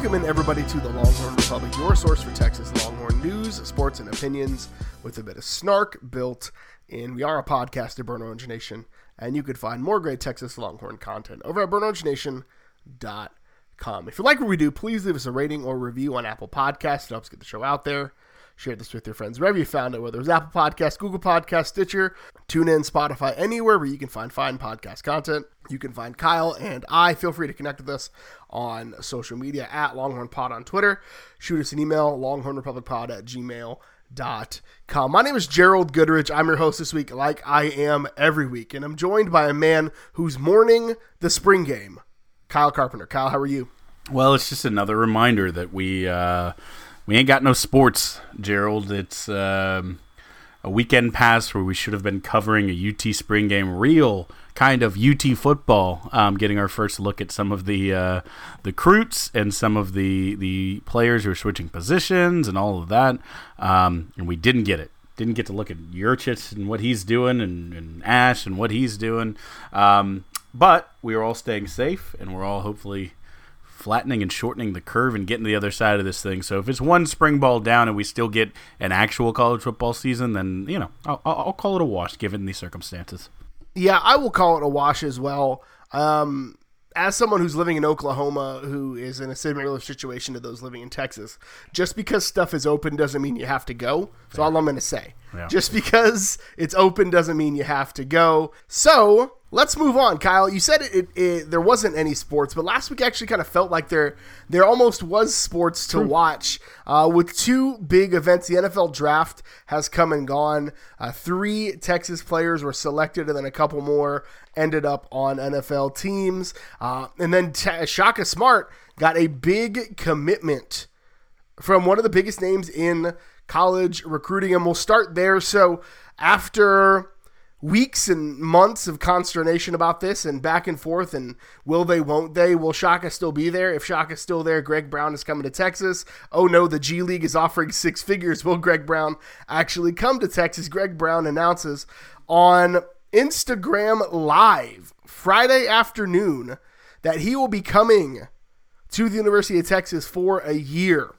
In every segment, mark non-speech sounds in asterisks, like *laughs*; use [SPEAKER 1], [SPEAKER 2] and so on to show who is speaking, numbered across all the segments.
[SPEAKER 1] Welcome in everybody to the Longhorn Republic, your source for Texas Longhorn news, sports, and opinions with a bit of snark built in. We are a podcast of Burn Orange Nation, and you can find more great Texas Longhorn content over at burnorangenation.com. If you like what we do, please leave us a rating or review on Apple Podcasts. It helps get the show out there. Share this with your friends wherever you found it, whether it was Apple Podcast, Google Podcast, Stitcher, TuneIn, Spotify, anywhere where you can find fine podcast content. You can find Kyle and I. Feel free to connect with us on social media at Longhorn Pod on Twitter. Shoot us an email, longhornrepublicpod at gmail.com. My name is Gerald Goodrich. I'm your host this week, like I am every week, and I'm joined by a man who's mourning the spring game, Kyle Carpenter. Kyle, how are you?
[SPEAKER 2] Well, it's just another reminder that we uh, we ain't got no sports, Gerald. It's um, a weekend pass where we should have been covering a UT spring game, real kind of UT football, um, getting our first look at some of the uh, the recruits and some of the the players who are switching positions and all of that. Um, and we didn't get it. Didn't get to look at Yurcich and what he's doing, and, and Ash and what he's doing. Um, but we are all staying safe, and we're all hopefully flattening and shortening the curve and getting to the other side of this thing. So if it's one spring ball down and we still get an actual college football season, then you know I'll, I'll call it a wash given the circumstances.
[SPEAKER 1] Yeah, I will call it a wash as well. Um, as someone who's living in Oklahoma, who is in a similar situation to those living in Texas, just because stuff is open doesn't mean you have to go. That's all I'm going to say. Yeah. Just because it's open doesn't mean you have to go. So Let's move on, Kyle. You said it, it, it, there wasn't any sports, but last week actually kind of felt like there there almost was sports to watch. Uh, with two big events, the NFL draft has come and gone. Uh, three Texas players were selected, and then a couple more ended up on NFL teams. Uh, and then T- Shaka Smart got a big commitment from one of the biggest names in college recruiting, and we'll start there. So after weeks and months of consternation about this and back and forth and will they won't they? Will Shaka still be there? If Shaka's still there Greg Brown is coming to Texas. Oh no the G League is offering six figures. Will Greg Brown actually come to Texas? Greg Brown announces on Instagram live Friday afternoon that he will be coming to the University of Texas for a year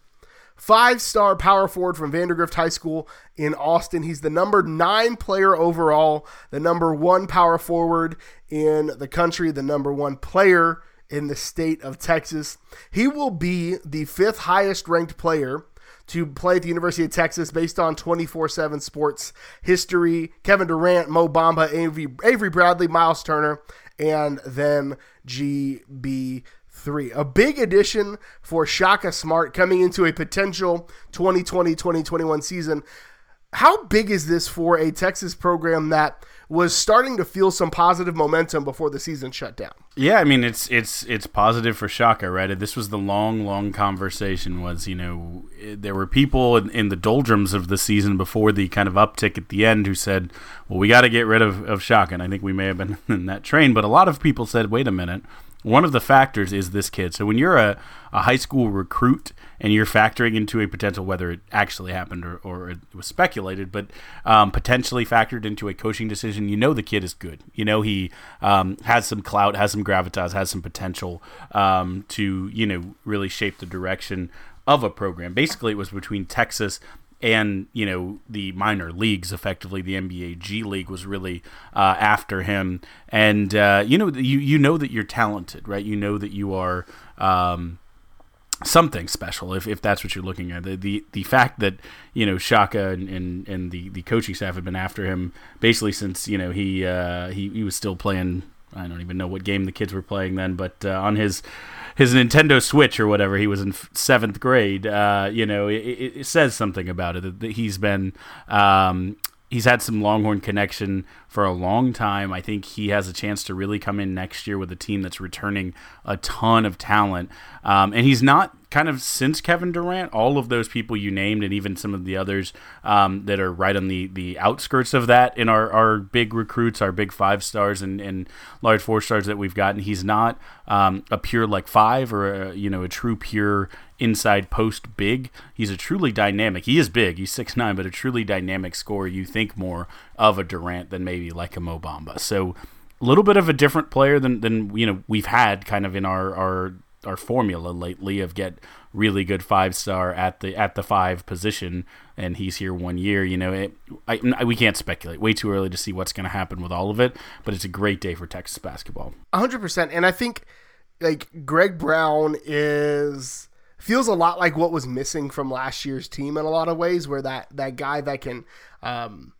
[SPEAKER 1] Five star power forward from Vandegrift High School in Austin. He's the number nine player overall, the number one power forward in the country, the number one player in the state of Texas. He will be the fifth highest ranked player to play at the University of Texas based on 24 7 sports history. Kevin Durant, Mo Bamba, Avery, Avery Bradley, Miles Turner, and then GB three. A big addition for Shaka Smart coming into a potential 2020 2021 season. How big is this for a Texas program that was starting to feel some positive momentum before the season shut down?
[SPEAKER 2] Yeah, I mean it's it's it's positive for Shaka, right? This was the long, long conversation. Was you know there were people in, in the doldrums of the season before the kind of uptick at the end who said, "Well, we got to get rid of of Shaka," and I think we may have been *laughs* in that train. But a lot of people said, "Wait a minute." One of the factors is this kid. So when you're a, a high school recruit and you're factoring into a potential, whether it actually happened or, or it was speculated, but um, potentially factored into a coaching decision, you know the kid is good. You know he um, has some clout, has some gravitas, has some potential um, to you know really shape the direction of a program. Basically, it was between Texas and you know the minor leagues effectively the NBA G League was really uh, after him. And uh, you know you you know that you're talented right? You know that you are um, something special if, if that's what you're looking at. The, the the fact that you know Shaka and, and, and the the coaching staff have been after him basically since you know he uh, he he was still playing I don't even know what game the kids were playing then but uh, on his his Nintendo Switch or whatever. He was in seventh grade. Uh, you know, it, it, says something about it that he's been. Um, he's had some Longhorn connection for a long time. I think he has a chance to really come in next year with a team that's returning a ton of talent. Um, and he's not kind of since Kevin Durant, all of those people you named, and even some of the others um, that are right on the, the outskirts of that in our, our big recruits, our big five stars and, and large four stars that we've gotten. He's not um, a pure like five or a, you know a true pure inside post big. He's a truly dynamic. He is big. He's six nine, but a truly dynamic scorer. You think more of a Durant than maybe like a Mo Bamba. So a little bit of a different player than than you know we've had kind of in our our our formula lately of get really good five star at the at the five position, and he's here one year. You know, it, I, we can't speculate. Way too early to see what's going to happen with all of it. But it's a great day for Texas basketball.
[SPEAKER 1] hundred percent, and I think like Greg Brown is feels a lot like what was missing from last year's team in a lot of ways, where that that guy that can um,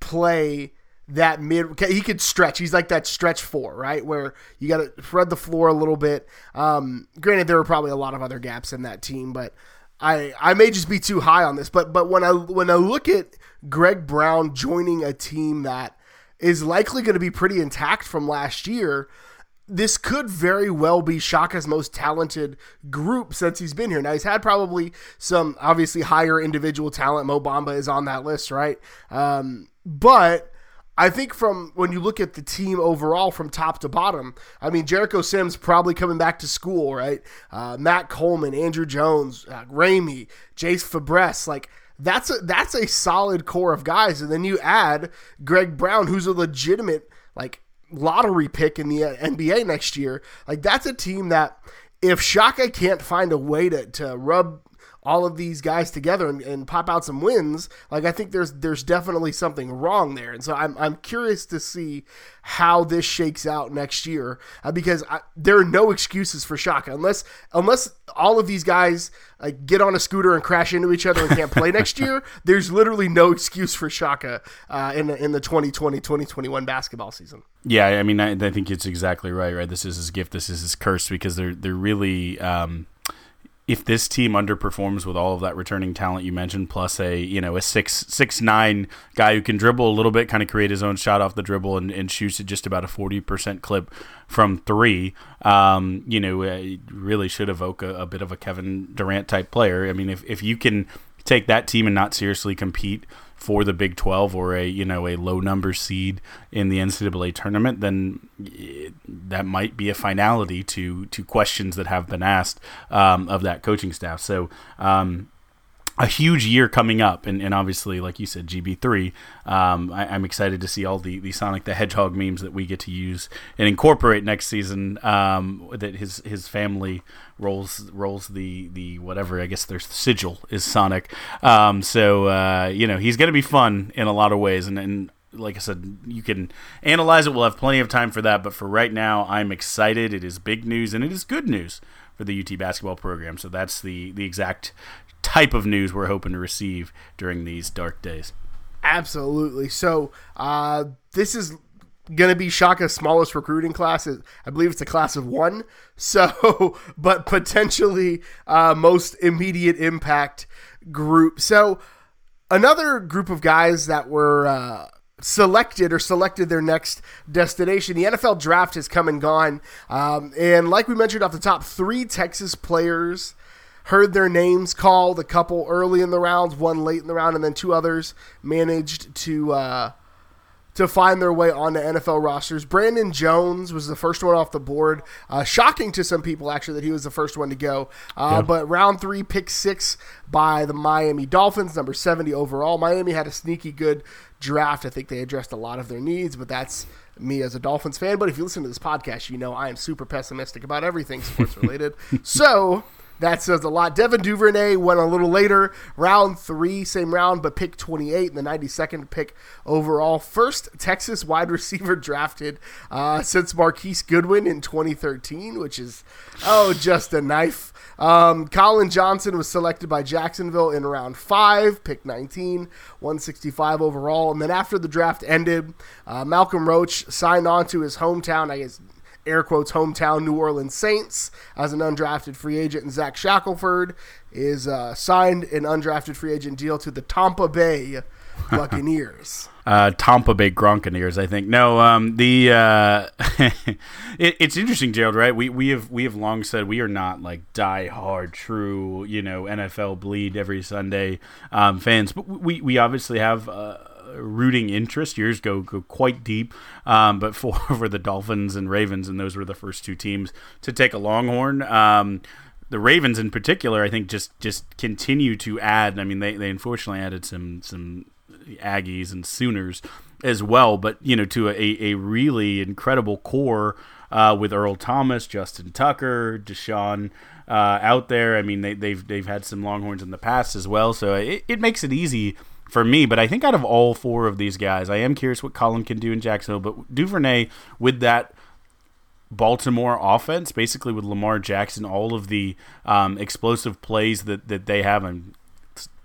[SPEAKER 1] play that mid he could stretch he's like that stretch four right where you got to spread the floor a little bit um granted there were probably a lot of other gaps in that team but i i may just be too high on this but but when i when i look at greg brown joining a team that is likely going to be pretty intact from last year this could very well be Shaka's most talented group since he's been here. Now he's had probably some obviously higher individual talent. Mo Bamba is on that list, right? Um, but I think from when you look at the team overall from top to bottom, I mean, Jericho Sims probably coming back to school, right? Uh, Matt Coleman, Andrew Jones, uh, Ramey, Jase Febres, like that's a that's a solid core of guys, and then you add Greg Brown, who's a legitimate like lottery pick in the uh, NBA next year. Like that's a team that if Shaka can't find a way to to rub all of these guys together and, and, pop out some wins, like I think there's there's definitely something wrong there, and so I'm I'm curious to see how this shakes out next year uh, because I, there are no excuses for Shaka unless unless all of these guys like get on a scooter and crash into each other and can't play next *laughs* year. There's literally no excuse for Shaka uh, in the, in the 2020-2021 basketball season.
[SPEAKER 2] Yeah, I mean I, I, think it's exactly right. Right, this is his gift. This is his curse because they're they're really. Um, if this team underperforms with all of that returning talent you mentioned, plus a you know a six six nine guy who can dribble a little bit, kind of create his own shot off the dribble and, and shoots at just about a forty percent clip from three, um, you know, really should evoke a, a bit of a Kevin Durant type player. I mean, if if you can take that team and not seriously compete for the Big 12 or a you know a low number seed in the NCAA tournament, then it, that might be a finality to to questions that have been asked um, of that coaching staff. So. Um, a huge year coming up, and, and obviously, like you said, GB3. Um, I, am excited to see all the, the Sonic the Hedgehog memes that we get to use and incorporate next season. Um, that his his family rolls rolls the the whatever I guess their sigil is Sonic. Um, so uh, you know he's going to be fun in a lot of ways, and, and like I said, you can analyze it. We'll have plenty of time for that. But for right now, I'm excited. It is big news, and it is good news for the UT basketball program. So that's the the exact type of news we're hoping to receive during these dark days.
[SPEAKER 1] Absolutely. So uh, this is going to be Shaka's smallest recruiting class. I believe it's a class of one. *laughs* So, but potentially uh, most immediate impact group. So another group of guys that were. Uh, selected or selected their next destination. The NFL draft has come and gone. Um, and like we mentioned off the top, three Texas players heard their names called. A couple early in the rounds, one late in the round, and then two others managed to uh, to find their way onto NFL rosters. Brandon Jones was the first one off the board. Uh, shocking to some people, actually, that he was the first one to go. Uh, yeah. But round three, pick six by the Miami Dolphins, number 70 overall. Miami had a sneaky good draft. I think they addressed a lot of their needs, but that's me as a Dolphins fan. But if you listen to this podcast, you know I am super pessimistic about everything sports *laughs* related. so that says a lot. Devin Duvernay went a little later, round three, same round, but pick 28 and the 92nd pick overall. First Texas wide *laughs* receiver drafted uh, since Marquise Goodwin in 2013, which is, oh, just a knife. Um, Collin Johnson was selected by Jacksonville in round five, pick 19, 165 overall. And then after the draft ended, uh, Malcolm Roach signed on to his hometown, I guess air quotes hometown New Orleans Saints as an undrafted free agent, and Zach Shackelford is uh, signed an undrafted free agent deal to the Tampa Bay *laughs* Buccaneers.
[SPEAKER 2] uh, Tampa Bay Gronkaneers, I think. No, um, the uh, *laughs* it, it's interesting, Gerald. Right? We we have we have long said we are not like die hard, true, you know, NFL bleed every Sunday um, fans, but we we obviously have. Uh, rooting interest. Yours go go quite deep, um, but for *laughs* for the Dolphins and Ravens, and those were the first two teams to take a Longhorn. Um, the Ravens in particular, I think, just just continue to add. I mean, they, they unfortunately added some some Aggies and Sooners as well, but you know, to a, a really incredible core uh, with Earl Thomas, Justin Tucker, DeShon uh, out there. I mean, they, they've they've had some Longhorns in the past as well, so it, it makes it easy for me. But I think out of all four of these guys, I am curious what Collin can do in Jacksonville. But Duvernay with that Baltimore offense, basically with Lamar Jackson, all of the um, explosive plays that, that they have, and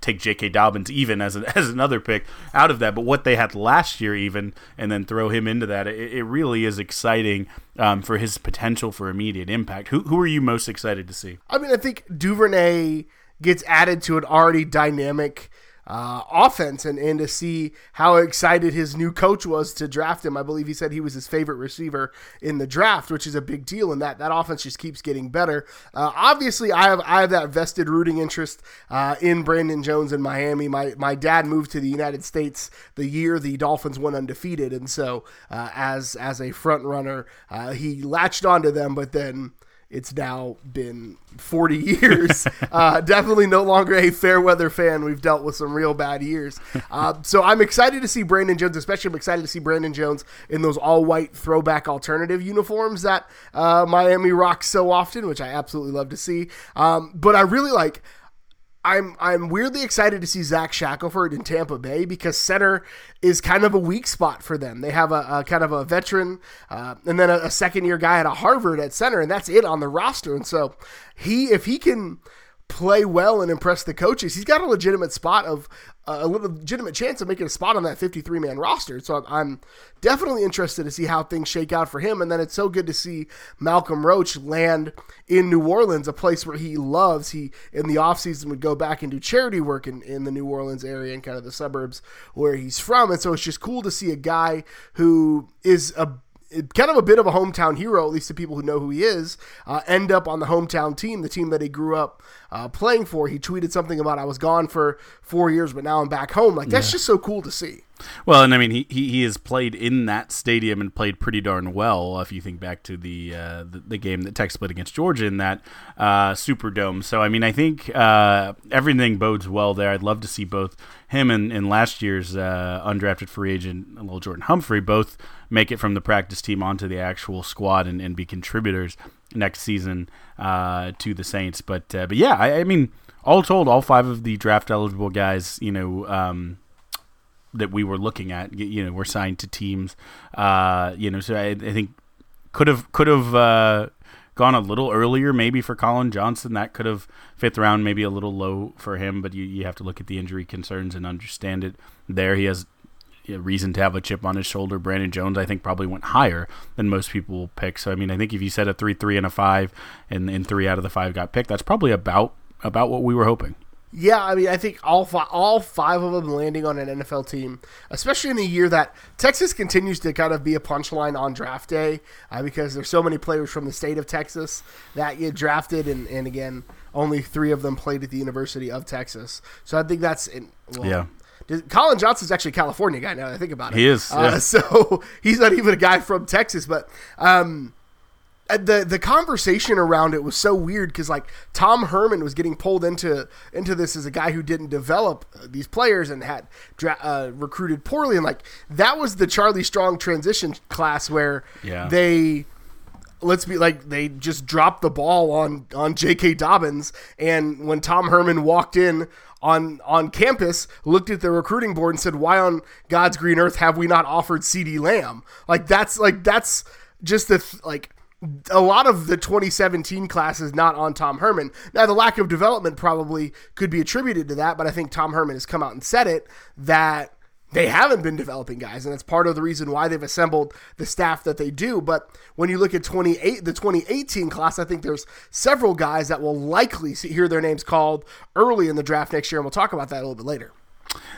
[SPEAKER 2] take J.K. Dobbins even as a, *laughs* as another pick out of that, but what they had last year even, and then throw him into that, it, it really is exciting um, for his potential for immediate impact. Who who are you most excited to see?
[SPEAKER 1] I mean, I think Duvernay gets added to an already dynamic uh, offense and, and to see how excited his new coach was to draft him. I believe he said he was his favorite receiver in the draft, which is a big deal. And that, that offense just keeps getting better. Uh, obviously, I have I have that vested rooting interest uh, in Brandon Jones in Miami. My my dad moved to the United States the year the Dolphins went undefeated, and so uh, as as a front runner, uh, he latched onto them, but then it's now been 40 years. *laughs* uh, definitely no longer a fair weather fan. We've dealt with some real bad years. *laughs* Uh, so I'm excited to see Brandon Jones, especially I'm excited to see Brandon Jones in those all white throwback alternative uniforms that uh, Miami rocks so often, which I absolutely love to see. Um, but I really like. I'm I'm weirdly excited to see Zach Shackelford in Tampa Bay because center is kind of a weak spot for them. They have a, a kind of a veteran uh, and then a, a second year guy at a Harvard at center, and that's it on the roster. And so he if he can play well and impress the coaches, he's got a legitimate spot of uh, a legitimate chance of making a spot on that 53 man roster. So I'm definitely interested to see how things shake out for him. And then it's so good to see Malcolm Roach land in New Orleans, a place where he loves. He in the offseason would go back and do charity work in, in the New Orleans area and kind of the suburbs where he's from. And so it's just cool to see a guy who is a kind of a bit of a hometown hero, at least to people who know who he is, uh, end up on the hometown team, the team that he grew up uh, playing for. He tweeted something about I was gone for four years, but now I'm back home. Like that's yeah. just so cool to see.
[SPEAKER 2] Well, and I mean, he, he, he has played in that stadium and played pretty darn well. If you think back to the uh, the, the, game that Texas split against Georgia in that uh, Superdome, so I mean, I think uh, everything bodes well there. I'd love to see both him and, and last year's uh, undrafted free agent, little Jordan Humphrey, both make it from the practice team onto the actual squad and, and be contributors next season uh, to the Saints. But uh, but yeah, I, I, mean, all told, all five of the draft eligible guys, you know. Um, that we were looking at, you know, were signed to teams, uh, you know. So I, I think could have could have uh, gone a little earlier, maybe for Collin Johnson. That could have fifth round, maybe a little low for him. But you, you have to look at the injury concerns and understand it. There, he has reason to have a chip on his shoulder. Brandon Jones, I think, probably went higher than most people will pick. So I mean, I think if you said a three, three, and a five, and, and three out of the five got picked, that's probably about about what we were hoping.
[SPEAKER 1] Yeah, I mean, I think all five, all five of them landing on an NFL team, especially in the year that Texas continues to kind of be a punchline on draft day, uh, because there's so many players from the state of Texas that get drafted, and, and again, only three of them played at the University of Texas. So I think that's in, well, yeah. Collin Johnson's actually a California guy now that I think about it.
[SPEAKER 2] He is.
[SPEAKER 1] Uh, *laughs* So he's not even a guy from Texas, but um, uh, the the conversation around it was so weird because like Tom Herman was getting pulled into into this as a guy who didn't develop uh, these players and had dra- uh, recruited poorly, and like that was the Charlie Strong transition class where yeah. they let's be like they just dropped the ball on on J.K. Dobbins, and when Tom Herman walked in on on campus, looked at the recruiting board and said, "Why on God's green earth have we not offered CeeDee Lamb?" Like that's like that's just the th- like a lot of the 2017 class is not on Tom Herman. Now, the lack of development probably could be attributed to that, but I think Tom Herman has come out and said it that they haven't been developing guys, and that's part of the reason why they've assembled the staff that they do. But when you look at 28, the 2018 class, I think there's several guys that will likely see, hear their names called early in the draft next year, and we'll talk about that a little bit later.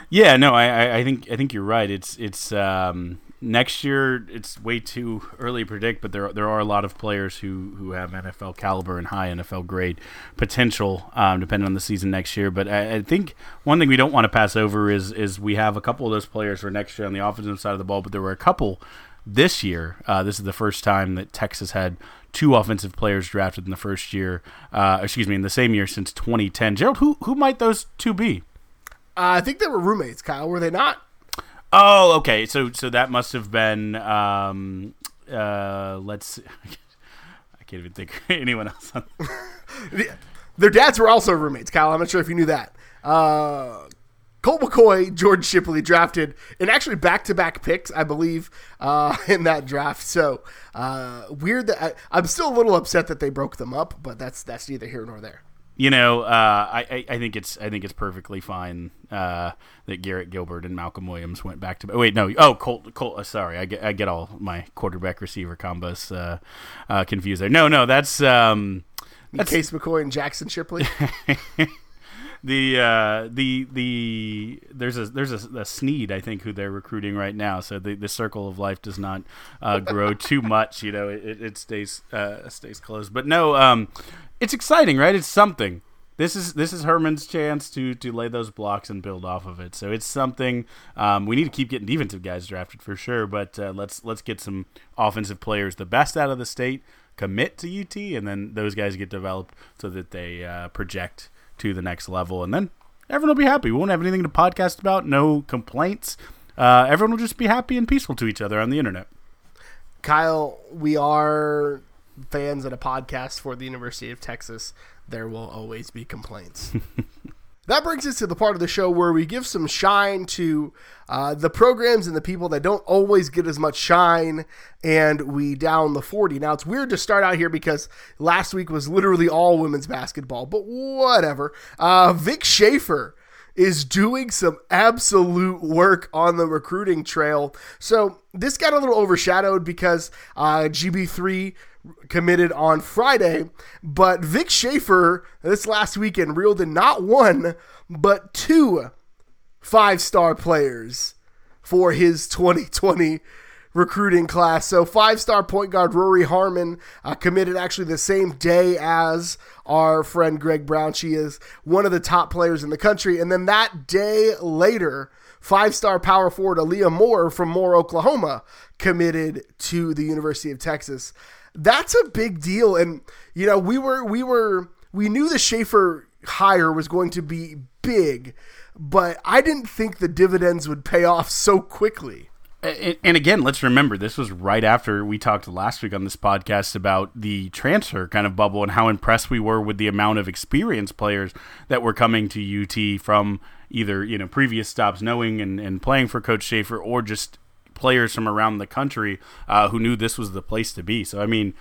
[SPEAKER 2] Yeah, no, I, I think I think you're right. It's it's um, next year it's way too early to predict, but there there are a lot of players who, who have NFL caliber and high NFL grade potential, um, depending on the season next year. But I, I, think one thing we don't want to pass over is is we have a couple of those players for next year on the offensive side of the ball, but there were a couple this year. Uh, this is the first time that Texas had two offensive players drafted in the first year. Uh, excuse me, in the same year since 2010. Gerald, who who might those two be?
[SPEAKER 1] Uh, I think they were roommates, Kyle. Were they not?
[SPEAKER 2] Oh, okay. So so that must have been um, uh, let's. *laughs* I can't even think *laughs* anyone else. On. *laughs*
[SPEAKER 1] Their dads were also roommates, Kyle. I'm not sure if you knew that. Uh, Colt McCoy, George Shipley drafted and actually back to back picks, I believe, uh, in that draft. So uh, weird that I, am still a little upset that they broke them up, but that's that's neither here nor there.
[SPEAKER 2] You know, uh, I, I think it's I think it's perfectly fine uh, that Garrett Gilbert and Malcolm Williams went back to. Wait, no, oh Colt Colt. Uh, sorry, I get I get all my quarterback receiver combos uh, uh, confused there. No, no, that's um,
[SPEAKER 1] that's Case McCoy and Jaxon Shipley. *laughs*
[SPEAKER 2] the uh, the the there's a there's a, a, Sneed I think who they're recruiting right now. So the, the circle of life does not uh, grow too much. You know, it, it stays uh, stays closed. But no, um, it's exciting, right? It's something. This is this is Herman's chance to to lay those blocks and build off of it. So it's something. Um, we need to keep getting defensive guys drafted for sure. But uh, let's let's get some offensive players, the best out of the state, commit to UT, and then those guys get developed so that they uh, project to the next level, and then everyone will be happy. We won't have anything to podcast about, no complaints. Uh, everyone will just be happy and peaceful to each other on the internet.
[SPEAKER 1] Kyle, we are fans and a podcast for the University of Texas. There will always be complaints. *laughs* That brings us to the part of the show where we give some shine to uh, the programs and the people that don't always get as much shine, and we down the 40. Now, it's weird to start out here because last week was literally all women's basketball, but whatever. Uh, Vic Schaefer is doing some absolute work on the recruiting trail. So this got a little overshadowed because uh, GB3 committed on Friday, but Vic Schaefer this last weekend reeled in not one, but two five star players for his 2020 recruiting class. So, five star point guard Rory Harmon uh, committed actually the same day as our friend Greg Brown. She is one of the top players in the country. And then that day later, five star power forward Aaliyah Moore from Moore, Oklahoma, committed to the University of Texas that's a big deal. And you know, we were we were we knew the Schaefer hire was going to be big, but I didn't think the dividends would pay off so quickly.
[SPEAKER 2] And again, let's remember this was right after we talked last week on this podcast about the transfer kind of bubble and how impressed we were with the amount of experienced players that were coming to UT from either you know previous stops, knowing and, and playing for Coach Schaefer, or just players from around the country uh, who knew this was the place to be. So I mean,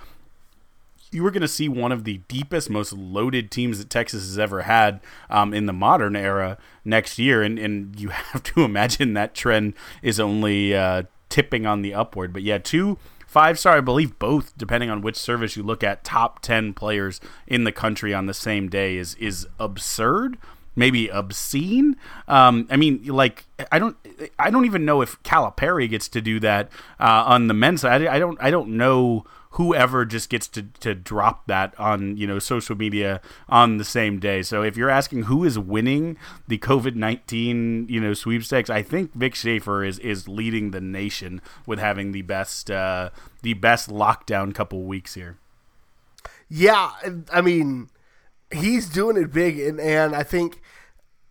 [SPEAKER 2] you were going to see one of the deepest, most loaded teams that Texas has ever had um, in the modern era next year, and and you *laughs* have to imagine that trend is only uh, tipping on the upward. But yeah, two five star, I believe both, depending on which service you look at, top ten players in the country on the same day is is absurd maybe obscene. Um, I mean, like I don't, I don't even know if Calipari gets to do that uh, on the men's side. I, I, don't, I don't know whoever just gets to, to drop that on you know social media on the same day. So if you're asking who is winning the COVID nineteen you know sweepstakes, I think Vic Schaefer is is leading the nation with having the best uh, the best lockdown couple weeks here.
[SPEAKER 1] Yeah, I mean he's doing it big, and, and I think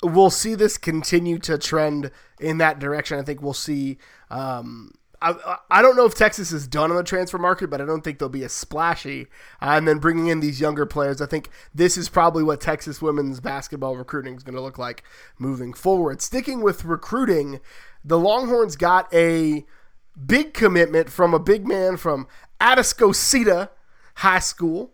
[SPEAKER 1] we'll see this continue to trend in that direction. I think we'll see. Um, I, I don't know if Texas is done on the transfer market, but I don't think they'll be as splashy. Uh, and then bringing in these younger players, I think this is probably what Texas women's basketball recruiting is going to look like moving forward. Sticking with recruiting, the Longhorns got a big commitment from a big man from Atascocita High School.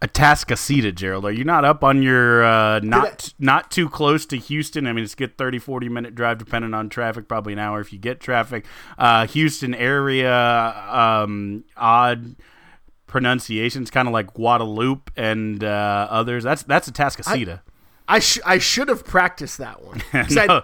[SPEAKER 2] Atascocita, Gerald. Are you not up on your uh, not I, not too close to Houston? I mean, it's a good 30, 40 minute drive depending on traffic, probably an hour if you get traffic. Uh, Houston area, um, odd pronunciations, kind of like Guadalupe and uh, others. That's that's Atascocita.
[SPEAKER 1] I, I, sh- I should have practiced that one. *laughs* no.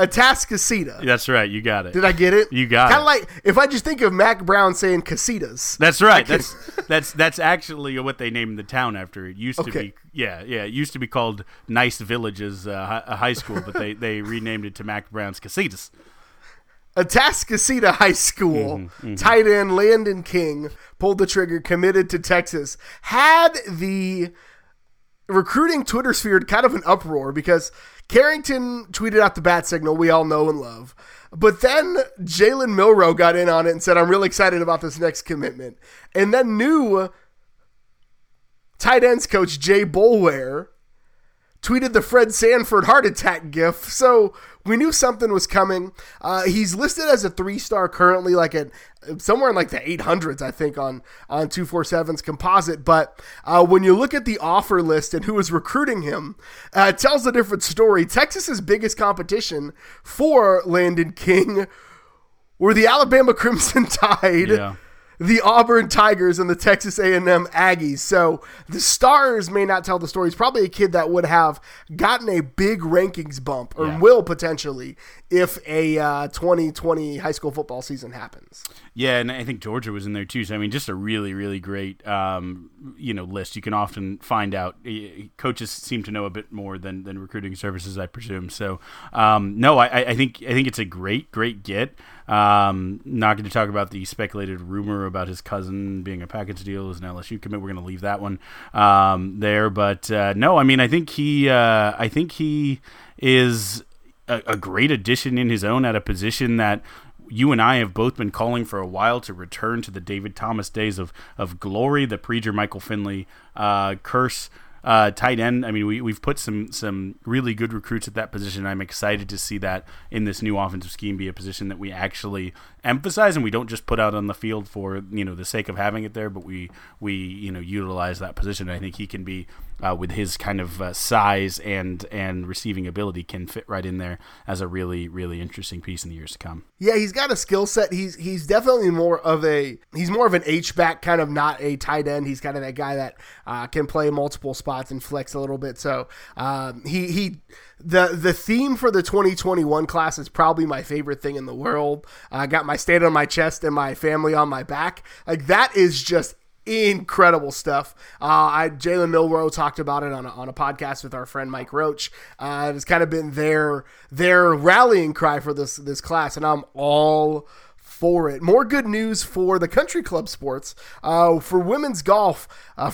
[SPEAKER 1] Atascocita.
[SPEAKER 2] That's right. You got it.
[SPEAKER 1] Did I get it?
[SPEAKER 2] You got
[SPEAKER 1] Kinda it. Kind of like if I just think of Mack Brown saying casitas.
[SPEAKER 2] That's right. That's *laughs* that's that's actually what they named the town after. It used okay. to be yeah yeah. It used to be called Nice Villages uh, High School, but they they renamed it to Mack Brown's Casitas.
[SPEAKER 1] Atascocita High School mm-hmm, mm-hmm. tight end Landon King pulled the trigger, committed to Texas. Had the recruiting Twitter sphere kind of an uproar because Carrington tweeted out the bat signal we all know and love. But then Jalen Milroe got in on it and said, I'm really excited about this next commitment. And then new tight ends coach Jay Boulware tweeted the Fred Sanford heart attack gif. So we knew something was coming. Uh, he's listed as a three star currently, like at somewhere in like the 800s, I think, on on 247's composite. But uh, when you look at the offer list and who is recruiting him, uh, it tells a different story. Texas's biggest competition for Landon King were the Alabama *laughs* Crimson Tide.
[SPEAKER 2] Yeah
[SPEAKER 1] the Auburn Tigers and the Texas A&M Aggies. So the stars may not tell the story. He's probably a kid that would have gotten a big rankings bump or
[SPEAKER 2] Yeah.
[SPEAKER 1] will potentially if a uh, 2020 high school football season happens.
[SPEAKER 2] Yeah, and I think Georgia was in there too. So I mean, just a really, really great, um, you know, list. You can often find out coaches seem to know a bit more than, than recruiting services, I presume. So, um, no, I, I think I think it's a great, great get. Um, not going to talk about the speculated rumor about his cousin being a package deal as an LSU commit. We're going to leave that one um, there. But uh, no, I mean, I think he, uh, I think he is a, a great addition in his own at a position that you and I have both been calling for a while to return to the David Thomas days of, of glory, the Preacher Michael Finley uh, curse. Uh, tight end. I mean, we we've put some some really good recruits at that position. I'm excited to see that in this new offensive scheme be a position that we actually emphasize and we don't just put out on the field for you know the sake of having it there, but we we you know utilize that position. I think he can be uh, with his kind of uh, size and and receiving ability can fit right in there as a really really interesting piece in the years to come.
[SPEAKER 1] Yeah, he's got a skill set. He's he's definitely more of a he's more of an H back, kind of not a tight end. He's kind of that guy that uh, can play multiple spots and flex a little bit. So um, he he the the theme for the 2021 class is probably my favorite thing in the world. I got my state on my chest and my family on my back. Like that is just incredible stuff. Uh, I Jalen Milroe talked about it on a, on a podcast with our friend Mike Roach. Uh, it's kind of been their their rallying cry for this this class, and I'm all for it. More good news for the country club sports. Uh, for women's golf, uh,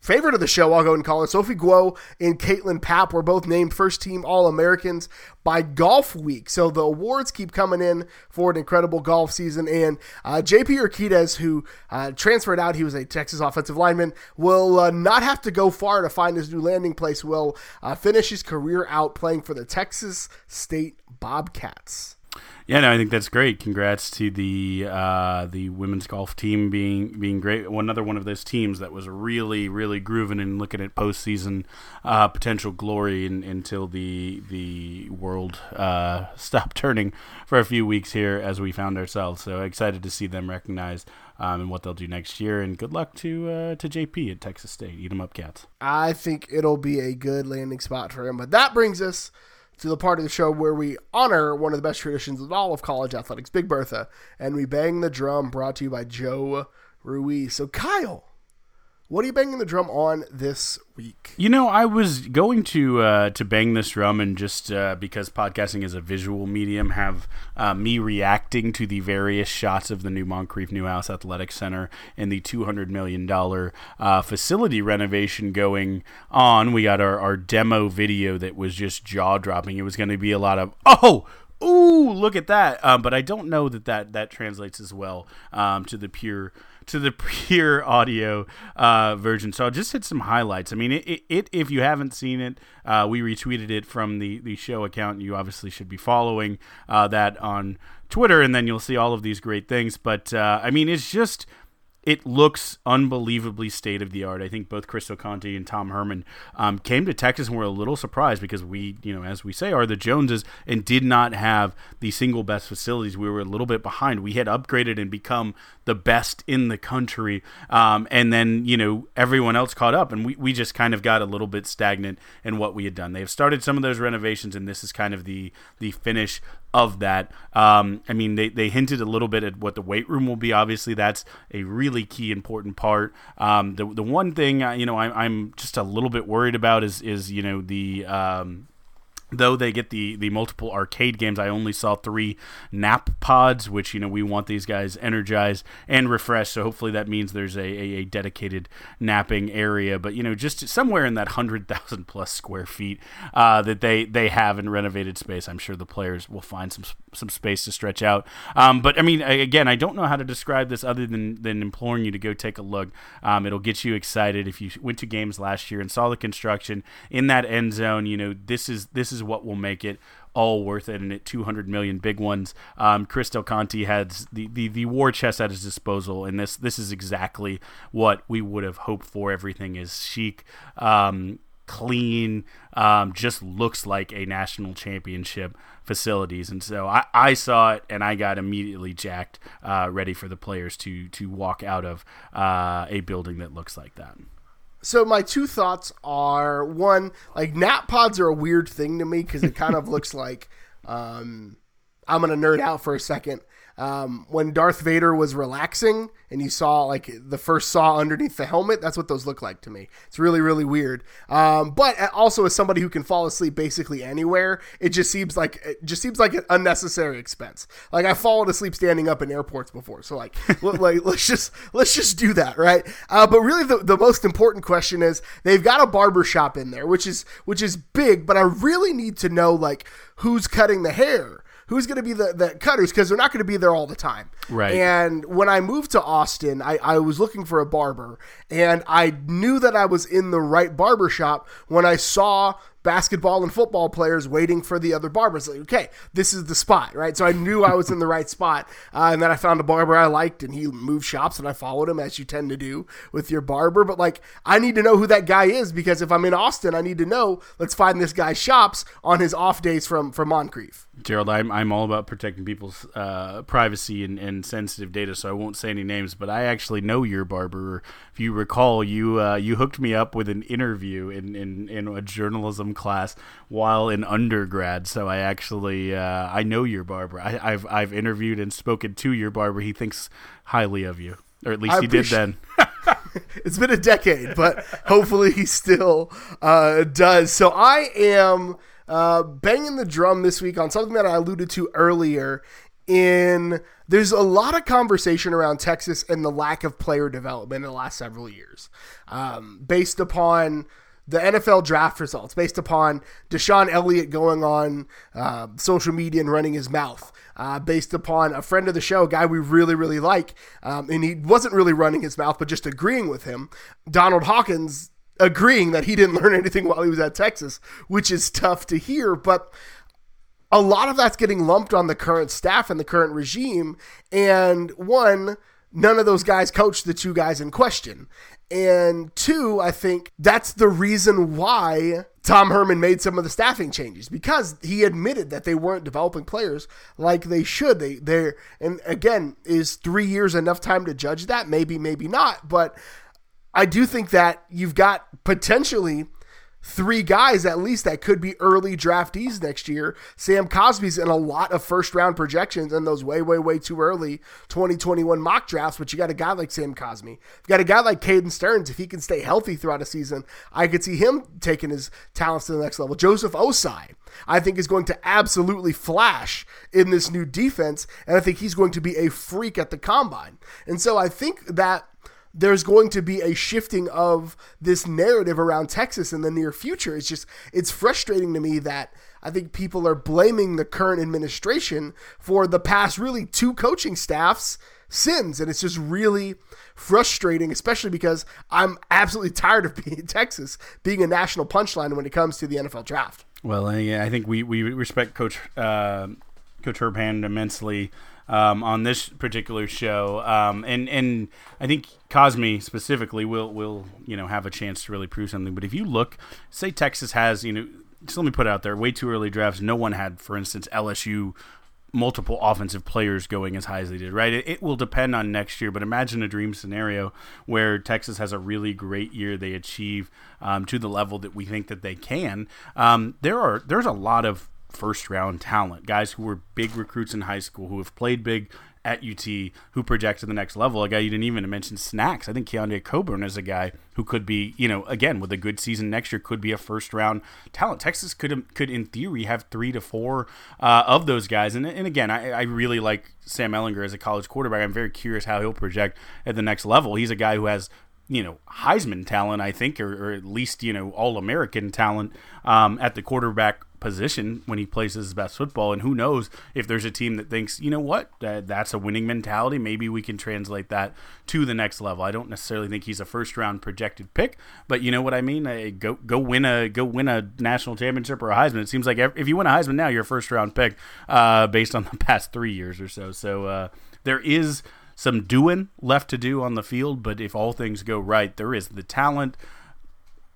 [SPEAKER 1] favorite of the show, I'll go and call it. Sophie Guo and Kaitlyn Papp were both named first team All Americans by Golf Week. So the awards keep coming in for an incredible golf season. And uh, JP Urquidez, who uh, transferred out, he was a Texas offensive lineman, will uh, not have to go far to find his new landing place. Will uh, finish his career out playing for the Texas State Bobcats.
[SPEAKER 2] Yeah, no, I think that's great. Congrats to the uh, the women's golf team being being great. One another one of those teams that was really really grooving and looking at postseason uh, potential glory in, until the the world uh, *laughs* stopped turning for a few weeks here as we found ourselves. So excited to see them recognized um, and what they'll do next year. And good luck to uh, to JP at Texas State. Eat 'em up, cats.
[SPEAKER 1] I think it'll be a good landing spot for him. But that brings us to the part of the show where we honor one of the best traditions of all of college athletics, Big Bertha, and we bang the drum brought to you by Joe Ruiz. So, Kyle, what are you banging the drum on this week?
[SPEAKER 2] You know, I was going to uh, to bang this drum and just uh, because podcasting is a visual medium, have uh, me reacting to the various shots of the new Moncrief Neuhaus Athletic Center and the two hundred million dollar uh, facility renovation going on. We got our, our demo video that was just jaw dropping. It was going to be a lot of oh. Ooh, look at that! Um, but I don't know that that, that translates as well um, to the pure to the *laughs* pure audio uh, version. So I'll just hit some highlights. I mean, it, it, it if you haven't seen it, uh, we retweeted it from the, the show account. You obviously should be following uh, that on Twitter, and then you'll see all of these great things. But uh, I mean, it's just. It looks unbelievably state of the art. I think both Chris Conte and Tom Herman um, came to Texas and were a little surprised because we, you know, as we say, are the Joneses and did not have the single best facilities. We were a little bit behind. We had upgraded and become the best in the country. Um, and then, you know, everyone else caught up and we, we just kind of got a little bit stagnant in what we had done. They've started some of those renovations and this is kind of the, the finish of that. Um, I mean, they, they hinted a little bit at what the weight room will be. Obviously, that's a really key, important part. Um, the, the one thing, uh, you know, I, I'm just a little bit worried about is, is you know, the. Um, though they get the the multiple arcade games i only saw three nap pods which you know we want these guys energized and refreshed. So hopefully that means there's a, a, a dedicated napping area. But you know just somewhere in that 100000 plus square feet uh, that they they have in renovated space i'm sure the players will find some some space to stretch out. Um, but i mean again i don't know how to describe this other than than imploring you to go take a look. Um, it'll get you excited. If you went to games last year and saw the construction in that end zone you know this is this is is what will make it all worth it. And at 200 million big ones, um, Chris Del Conte has the, the, the war chest at his disposal. And this, this is exactly what we would have hoped for. Everything is chic. Um, clean, um, just looks like a national championship facilities. And so I, I saw it and I got immediately jacked, uh, ready for the players to to walk out of uh, a building that looks like that.
[SPEAKER 1] So my two thoughts are one, like nap pods are a weird thing to me because it kind of looks *laughs* like um, I'm gonna nerd out for a second um, when Darth Vader was relaxing and you saw like the first saw underneath the helmet, that's what those look like to me. It's really, really weird. Um, but also as somebody who can fall asleep basically anywhere, it just seems like it just seems like an unnecessary expense. Like I've fallen asleep standing up in airports before, so like, *laughs* like let's just let's just do that, right? Uh, but really, the, the most important question is they've got a barber shop in there, which is which is big, but I really need to know like who's cutting the hair who's going to be the, the cutters because they're not going to be there all the time.
[SPEAKER 2] Right.
[SPEAKER 1] And when I moved to Austin, I, I was looking for a barber and I knew that I was in the right barber shop when I saw basketball and football players waiting for the other barbers. Like, okay, this is the spot, right? So I knew I was in the right spot, uh, and then I found a barber I liked, and he moved shops, and I followed him as you tend to do with your barber. But like, I need to know who that guy is because if I'm in Austin, I need to know. Let's find this guy's shops on his off days from from Moncrief.
[SPEAKER 2] Gerald, I'm, I'm all about protecting people's uh, privacy and, and sensitive data, so I won't say any names. But I actually know your barber. If you recall, you uh, you hooked me up with an interview in, in, in a journalism class while in undergrad. So I actually uh, I know your barber. I, have I've interviewed and spoken to your barber. He thinks highly of you, or at least I he did then. *laughs* *laughs*
[SPEAKER 1] it's been a decade, but hopefully he still uh, does. So I am uh, banging the drum this week on something that I alluded to earlier. In there's a lot of conversation around Texas and the lack of player development in the last several years, um, based upon the NFL draft results based upon DeShon Elliott going on uh, social media and running his mouth, uh, based upon a friend of the show, a guy we really, really like, um, and he wasn't really running his mouth, but just agreeing with him, Donald Hawkins agreeing that he didn't *laughs* learn anything while he was at Texas, which is tough to hear, but a lot of that's getting lumped on the current staff and the current regime. And one, none of those guys coached the two guys in question. And two, I think that's the reason why Tom Herman made some of the staffing changes because he admitted that they weren't developing players like they should. They they and again, is 3 years enough time to judge that? Maybe maybe not, but I do think that you've got potentially three guys at least that could be early draftees next year. Sam Cosmi's in a lot of first round projections and those way, way, way too early 2021 mock drafts, but you got a guy like Sam Cosmi. You got a guy like Caden Sterns. If he can stay healthy throughout a season, I could see him taking his talents to the next level. Joseph Ossai, I think, is going to absolutely flash in this new defense, and I think he's going to be a freak at the combine. And so I think that there's going to be a shifting of this narrative around Texas in the near future. It's just it's frustrating to me that I think people are blaming the current administration for the past really two coaching staffs sins and it's just really frustrating especially because I'm absolutely *laughs* tired of being Texas being a national punchline when it comes to the NFL draft.
[SPEAKER 2] Well, yeah, I think we we respect coach uh, coach Herb Hand immensely um, on this particular show, um, and and I think Cosmi specifically will will you know have a chance to really prove something. But if you look, say Texas has you know, just let me put it out there, way too early drafts. No one had, for instance, LSU multiple offensive players going as high as they did, right? It, it, will depend on next year, but imagine a dream scenario where Texas has a really great year. They achieve um, to the level that we think that they can. Um, there are there's a lot of first round talent, guys who were big recruits in high school, who have played big at UT who project to the next level. A guy you didn't even mention snacks. I think Keondre Coburn is a guy who could be, you know, again with a good season next year, could be a first round talent. Texas could could in theory have three to four uh, of those guys. And and again, I, I really like Sam Ehlinger as a college quarterback. I'm very curious how he'll project at the next level. He's a guy who has you know Heisman talent, I think, or, or at least you know All American talent um, at the quarterback position when he plays his best football. And who knows if there's a team that thinks, you know what, uh, that's a winning mentality. Maybe we can translate that to the next level. I don't necessarily think he's a first round projected pick, but you know what I mean. Uh, go go win a go win a national championship or a Heisman. It seems like if you win a Heisman now, you're a first round pick uh, based on the *laughs* past three years or so. So uh, there is some doing left to do on the field, but if all things go right, there is the talent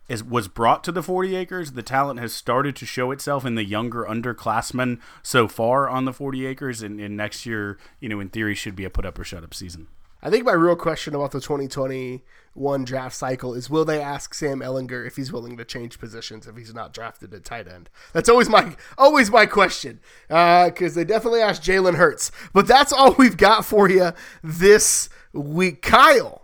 [SPEAKER 2] is was brought to the 40 acres. The talent has started to show itself in the younger underclassmen so far on the 40 acres, and, and next year, you know, in theory, should be a put up or shut up season.
[SPEAKER 1] I think my real question about the 2021 draft cycle is will they ask Sam Ehlinger if he's willing to change positions if he's not drafted at tight end? That's always my always my question because uh, they definitely asked Jalen Hurts. But that's all we've got for you this week. Kyle,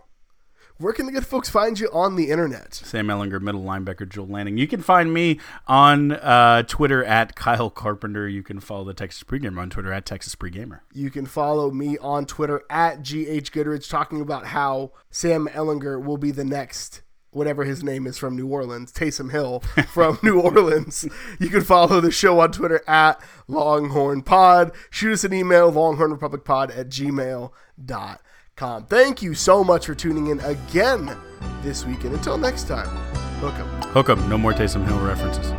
[SPEAKER 1] where can the good folks find you on the internet?
[SPEAKER 2] Sam Ehlinger, middle linebacker, Joel Lanning. You can find me on uh, Twitter at Kyle Carpenter. You can follow the Texas Pregamer on Twitter at Texas Pregamer.
[SPEAKER 1] You can follow me on Twitter at GH Goodrich, talking about how Sam Ehlinger will be the next whatever his name is from New Orleans, Taysom Hill *laughs* from New Orleans. You can follow the show on Twitter at Longhorn Pod. Shoot us an email, longhornrepublicpod at gmail.com. Thank you so much for tuning in again this week. And until next time, hook 'em.
[SPEAKER 2] Hook 'em. No more Taysom Hill references.